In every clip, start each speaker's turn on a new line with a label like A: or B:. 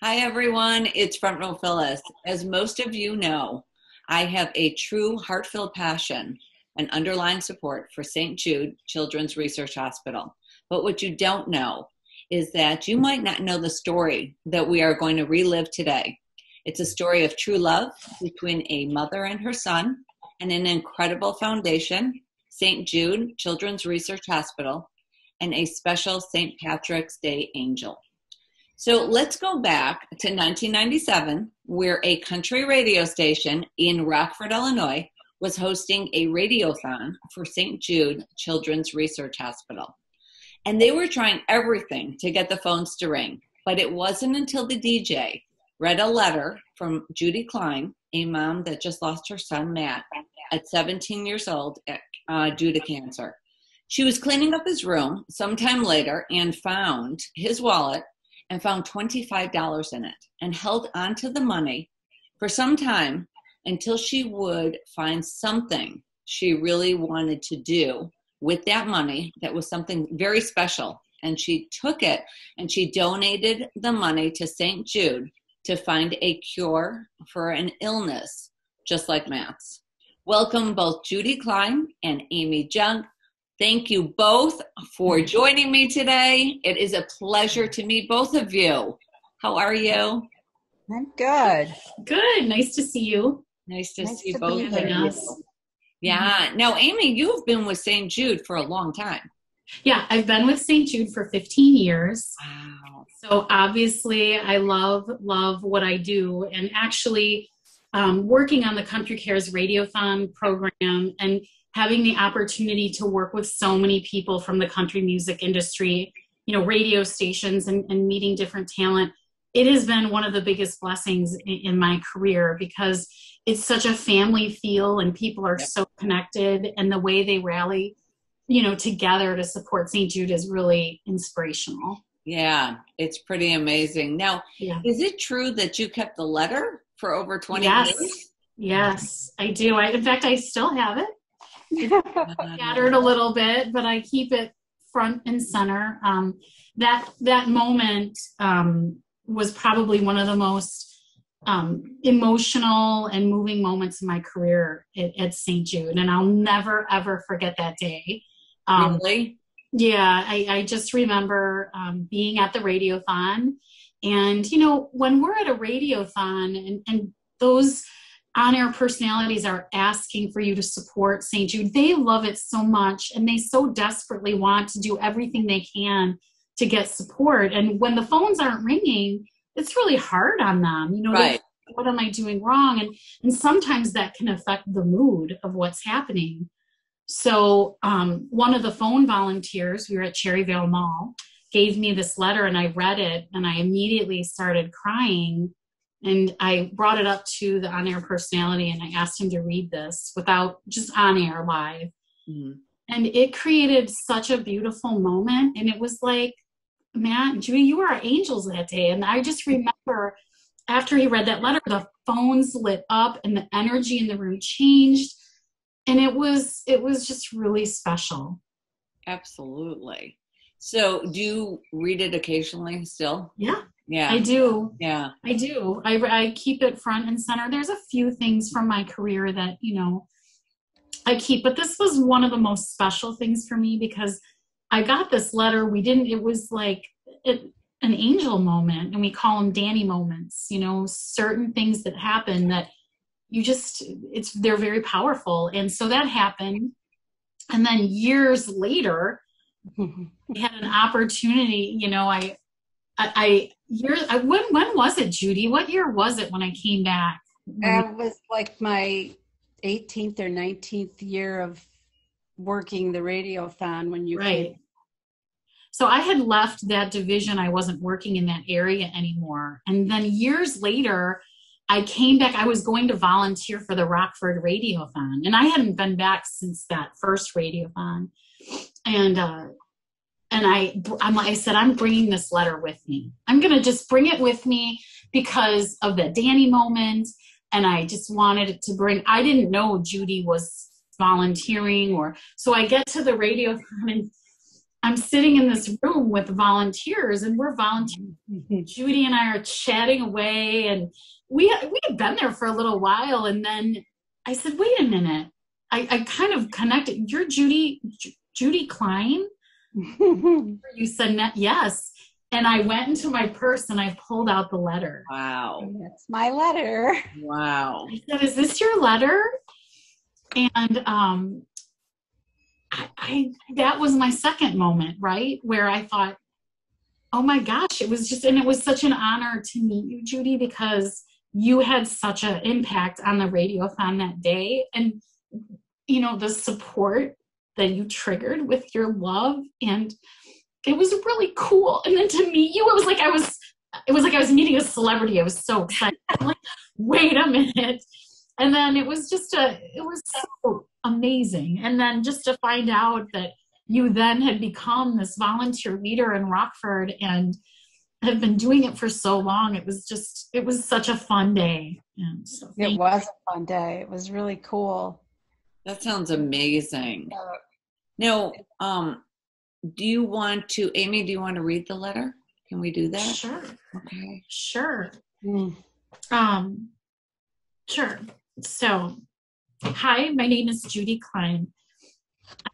A: Hi, everyone. It's Front Row Phyllis. As most of you know, I have a true heart-filled passion and underlying support for St. Jude Children's Research Hospital. But what you don't know is that you might not know the story that we are going to relive today. It's a story of true love between a mother and her son and an incredible foundation, St. Jude Children's Research Hospital, and a special St. Patrick's Day angel. So let's go back to 1997, where a country radio station in Rockford, Illinois, was hosting a radiothon for St. Jude Children's Research Hospital. And they were trying everything to get the phones to ring, but it wasn't until the DJ read a letter from Judy Klein, a mom that just lost her son, Matt, at 17 years old uh, due to cancer. She was cleaning up his room sometime later and found his wallet and found $25 in it and held onto the money for some time until she would find something she really wanted to do with that money that was something very special. And she took it and she donated the money to St. Jude to find a cure for an illness just like Matt's. Welcome both Judy Klein and Amy Jung Thank you both for joining me today. It is a pleasure to meet both of you. How are you?
B: I'm good.
C: Good. Nice to see you.
A: Nice to nice see to both of you. Yeah. Now, Amy, you've been with St. Jude for a long time.
C: Yeah, I've been with St. Jude for 15 years.
A: Wow.
C: So obviously, I love, love what I do. And actually, um, working on the Country Cares Radiothon program and having the opportunity to work with so many people from the country music industry, you know, radio stations and, and meeting different talent, it has been one of the biggest blessings in, in my career because it's such a family feel and people are so connected and the way they rally, you know, together to support St. Jude is really inspirational.
A: Yeah, it's pretty amazing. Now, yeah. is it true that you kept the letter for over 20
C: yes.
A: years?
C: Yes, I do. I, in fact, I still have it scattered a little bit, but I keep it front and center. Um, that that moment um, was probably one of the most um, emotional and moving moments in my career at, at, St. Jude, and I'll never ever forget that day.
A: Um, really?
C: Yeah, I, I just remember um, being at the radiothon, and you know when we're at a radiothon, and, and those on air personalities are asking for you to support St. Jude. They love it so much and they so desperately want to do everything they can to get support. And when the phones aren't ringing, it's really hard on them. You know,
A: right.
C: what am I doing wrong? And and sometimes that can affect the mood of what's happening. So um, one of the phone volunteers, we were at Cherryvale Mall, gave me this letter and I read it and I immediately started crying and I brought it up to the on air personality and I asked him to read this without just on air live. Mm-hmm. And it created such a beautiful moment. And it was like, Matt and Judy, you were our angels that day. And I just remember after he read that letter, the phones lit up and the energy in the room changed. And it was it was just really special.
A: Absolutely. So do you read it occasionally still?
C: Yeah.
A: Yeah.
C: I do.
A: Yeah.
C: I do. I, I keep it front and center. There's a few things from my career that, you know, I keep, but this was one of the most special things for me because I got this letter. We didn't, it was like it, an angel moment, and we call them Danny moments, you know, certain things that happen that you just, it's, they're very powerful. And so that happened. And then years later, I had an opportunity, you know, I, I, I year, when, when was it, Judy? What year was it when I came back?
B: It was like my 18th or 19th year of working the radiothon when you
C: right. Came. So I had left that division. I wasn't working in that area anymore. And then years later, I came back. I was going to volunteer for the Rockford Radiothon, and I hadn't been back since that first Radiothon. And uh, and I, I'm, I said, I'm bringing this letter with me. I'm going to just bring it with me because of the Danny moment. And I just wanted to bring, I didn't know Judy was volunteering or, so I get to the radio and I'm sitting in this room with volunteers and we're volunteering. Judy and I are chatting away and we we had been there for a little while and then I said, wait a minute. I, I kind of connected. You're Judy J- Judy Klein? You said yes. And I went into my purse and I pulled out the letter.
A: Wow.
B: That's my letter.
A: Wow.
C: I said, Is this your letter? And um I, I that was my second moment, right? Where I thought, oh my gosh, it was just and it was such an honor to meet you, Judy, because you had such an impact on the radiothon that day. And you know, the support that you triggered with your love and it was really cool. And then to meet you, it was like I was it was like I was meeting a celebrity. I was so excited. I'm like, wait a minute. And then it was just a it was so amazing. And then just to find out that you then had become this volunteer leader in Rockford and have been doing it for so long. It was just it was such a fun day. And so
B: It
C: thank-
B: was a fun day. It was really cool.
A: That sounds amazing. Now, um, do you want to, Amy, do you want to read the letter? Can we do that?
C: Sure.
A: Okay.
C: Sure.
B: mm,
C: Um, sure. So, hi, my name is Judy Klein.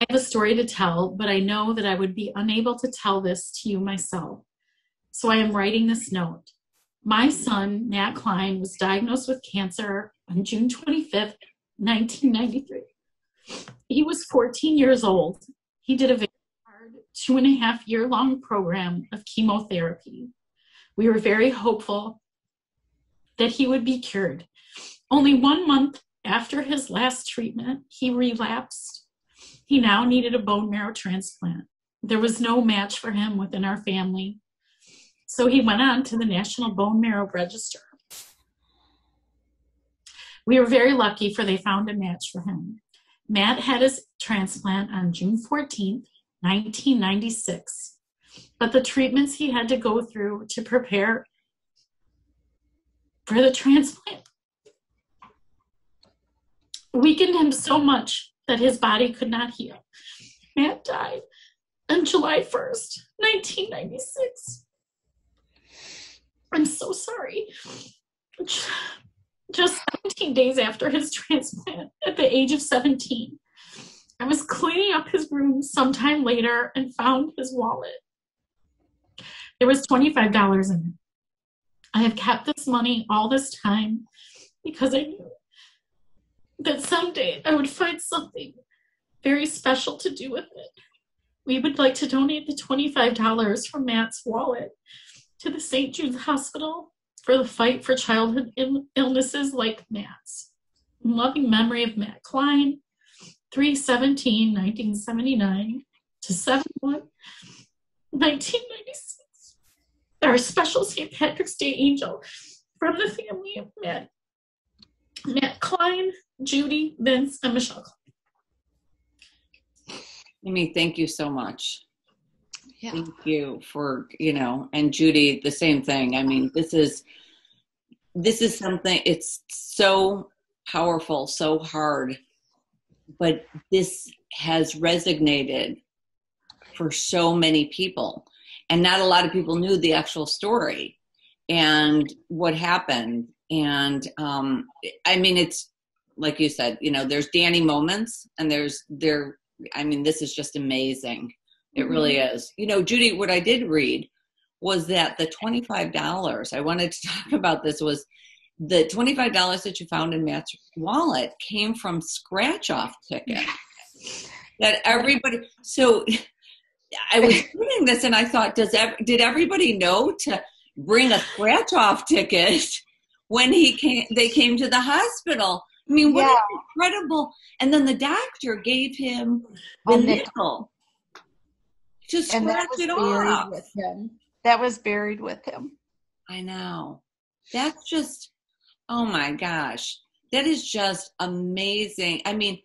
C: I have a story to tell, but I know that I would be unable to tell this to you myself. So I am writing this note. My son, Matt Klein, was diagnosed with cancer on June 25th, 1993. He was 14 years old. He did a very hard two and a half year long program of chemotherapy. We were very hopeful that he would be cured. Only one month after his last treatment, he relapsed. He now needed a bone marrow transplant. There was no match for him within our family. So he went on to the National Bone Marrow Register. We were very lucky for they found a match for him. Matt had his transplant on June 14th, 1996. But the treatments he had to go through to prepare for the transplant weakened him so much that his body could not heal. Matt died on July 1st, 1996. I'm so sorry. Just 17 days after his transplant, at the age of 17, I was cleaning up his room sometime later and found his wallet. There was $25 in it. I have kept this money all this time because I knew that someday I would find something very special to do with it. We would like to donate the $25 from Matt's wallet to the St. Jude's Hospital for the fight for childhood Ill- illnesses like Matt's. In loving memory of Matt Klein, 317 1979 to 71 1996. Our special St. Patrick's Day angel from the family of Matt, Matt Klein, Judy, Vince, and Michelle.
A: Amy, thank you so much.
B: Yeah.
A: Thank you for, you know, and Judy, the same thing. I mean, this is this is something it's so powerful, so hard, but this has resonated for so many people. And not a lot of people knew the actual story and what happened. And um I mean it's like you said, you know, there's Danny moments and there's there I mean, this is just amazing. It really mm-hmm. is. You know, Judy, what I did read was that the $25, I wanted to talk about this, was the $25 that you found in Matt's wallet came from scratch off tickets. that everybody, so I was reading this and I thought, does ev- did everybody know to bring a scratch off ticket when he came, they came to the hospital? I mean, what
B: Yeah.
A: an incredible. And then the doctor gave him the
B: A nickel.
A: To scratch it off.
B: with him. That was buried with him.
A: I know. That's just, oh my gosh. That is just amazing. I mean,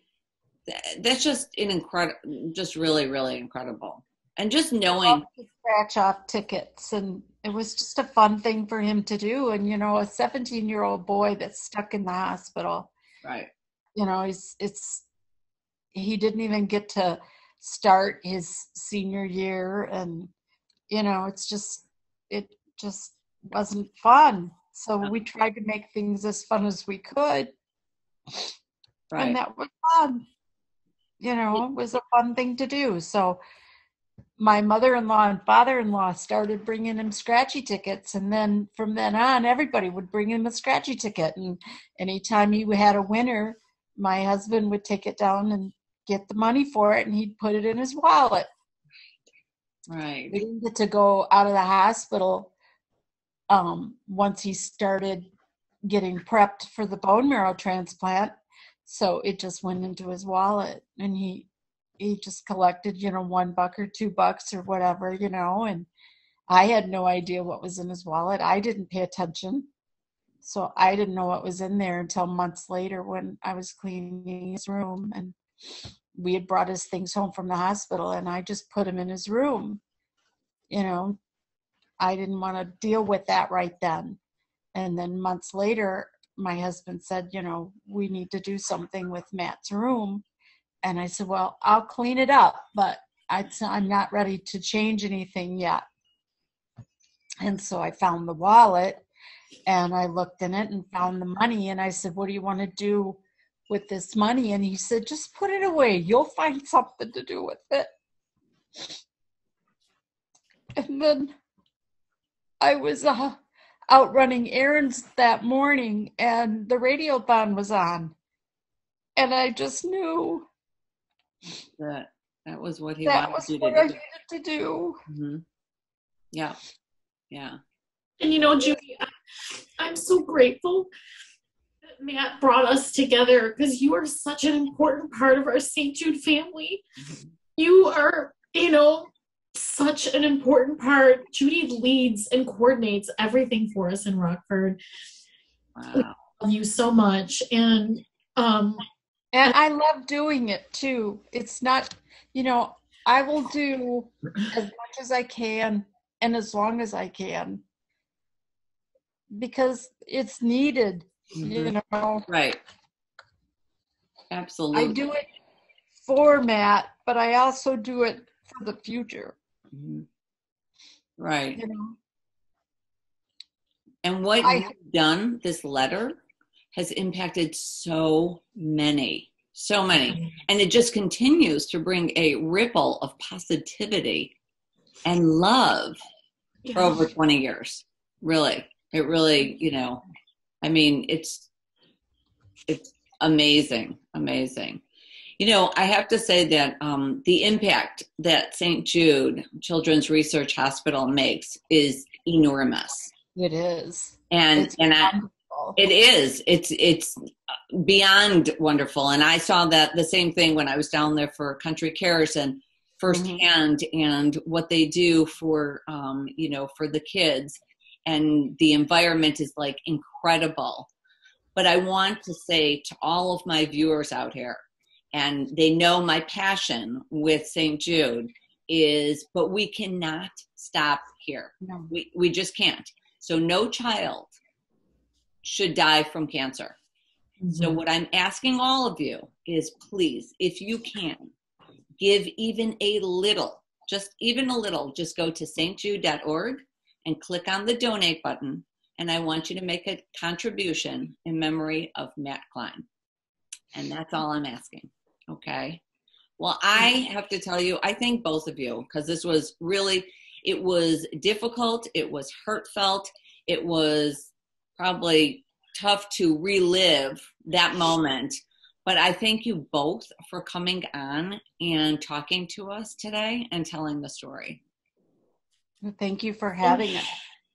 A: that's just an incredible, just really, really incredible. And just knowing,
B: to scratch off tickets and it was just a fun thing for him to do and you know a 17 year old boy that's stuck in the hospital
A: right,
B: you know he's it's he didn't even get to start his senior year and you know it's just it just wasn't fun. So we tried to make things as fun as we could.
A: Right.
B: and that was fun. You know it was a fun thing to do. So my mother-in-law and father-in-law started bringing him scratchy tickets and then from then on everybody would bring him a scratchy ticket. And anytime he had a winner my husband would take it down and get the money for it and he'd put it in his wallet
A: right.
B: we didn't get to go out of the hospital um, once he started getting prepped for the bone marrow transplant. So it just went into his wallet, and he he just collected, you know, one buck or two bucks or whatever, you know. And I had no idea what was in his wallet. I didn't pay attention, so I didn't know what was in there until months later when I was cleaning his room and we had brought his things home from the hospital, and I just put him in his room you know, I didn't want to deal with that right then. And then months later, my husband said, you know, we need to do something with Matt's room. And I said, well, I'll clean it up, but I'm not ready to change anything yet. And so I found the wallet and I looked in it and found the money. And I said, what do you want to do with this money? And he said, just put it away. You'll find something to do with it. And then I was uh, out running errands that morning, and the radio radiothon was on, and I just knew
A: That that was what he
B: that
A: wanted
B: was
A: you
B: what
A: to
B: I
A: do.
B: needed to do.
A: hmm Yeah. Yeah.
C: And you know, Judy, I- I'm so grateful that Matt brought us together because you are such an important part of our St. Jude family. You are, you know, such an important part. Judy leads and coordinates everything for us in Rockford.
A: Wow.
C: Love you so much. And um,
B: And I love doing it too. It's not, you know, I will do as much as I can and as long as I can because it's needed, you
A: Mhm.
B: know.
A: Right. Absolutely.
B: I do it for Matt, but I also do it for the future,
A: Mhm. Right.
B: you know.
A: And what
B: I-
A: you've done, this letter, has impacted so many, so many. And it just continues to bring a ripple of positivity and love for over 20 years. Really. It really, you know, I mean, it's it's amazing, amazing. You know, I have to say that um, the impact that St. Jude Children's Research Hospital makes is enormous.
B: It is.
A: And
B: It's
A: and I, it is. It's it's beyond wonderful. And I saw that the same thing when I was down there for Country Cares and firsthand and what they do for um, you know for the kids and the environment is like incredible. But I want to say to all of my viewers out here, and they know my passion with St. Jude is, but we cannot stop here.
B: No.
A: We we just can't. So no child should die from cancer. Mm-hmm. So what I'm asking all of you is please, if you can, give even a little, just even a little, just go to stjude.org and click on the donate button. And I want you to make a contribution in memory of Matt Klein. And that's all I'm asking. Okay. Well, I have to tell you, I thank both of you because this was really, it was difficult, it was heartfelt, it was probably tough to relive that moment. But I thank you both for coming on and talking to us today and telling the story.
B: Thank you for having us.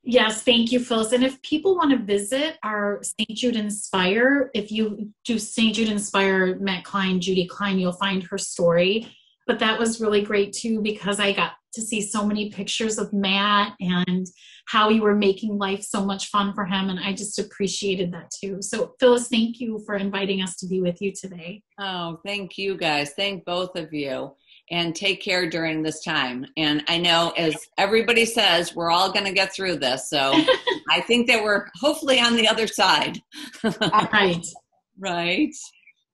C: Yes, thank you, Phyllis. And if people want to visit our St. Jude Inspire, if you do St. Jude Inspire, Matt Klein, Judy Klein, you'll find her story. But that was really great too because I got to see so many pictures of Matt and how you were making life so much fun for him. And I just appreciated that too. So, Phyllis, thank you for inviting us to be with you today.
A: Oh, thank you guys. Thank both of you. And take care during this time. And I know, as everybody says, we're all going to get through this. So I think that we're hopefully on the other side.
C: Right.
A: right.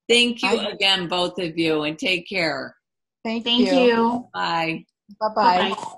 A: Thank you
B: I-
A: again, both of you, and take care.
B: Thank,
C: Thank you.
A: Bye.
B: Bye bye.
C: Bye-bye.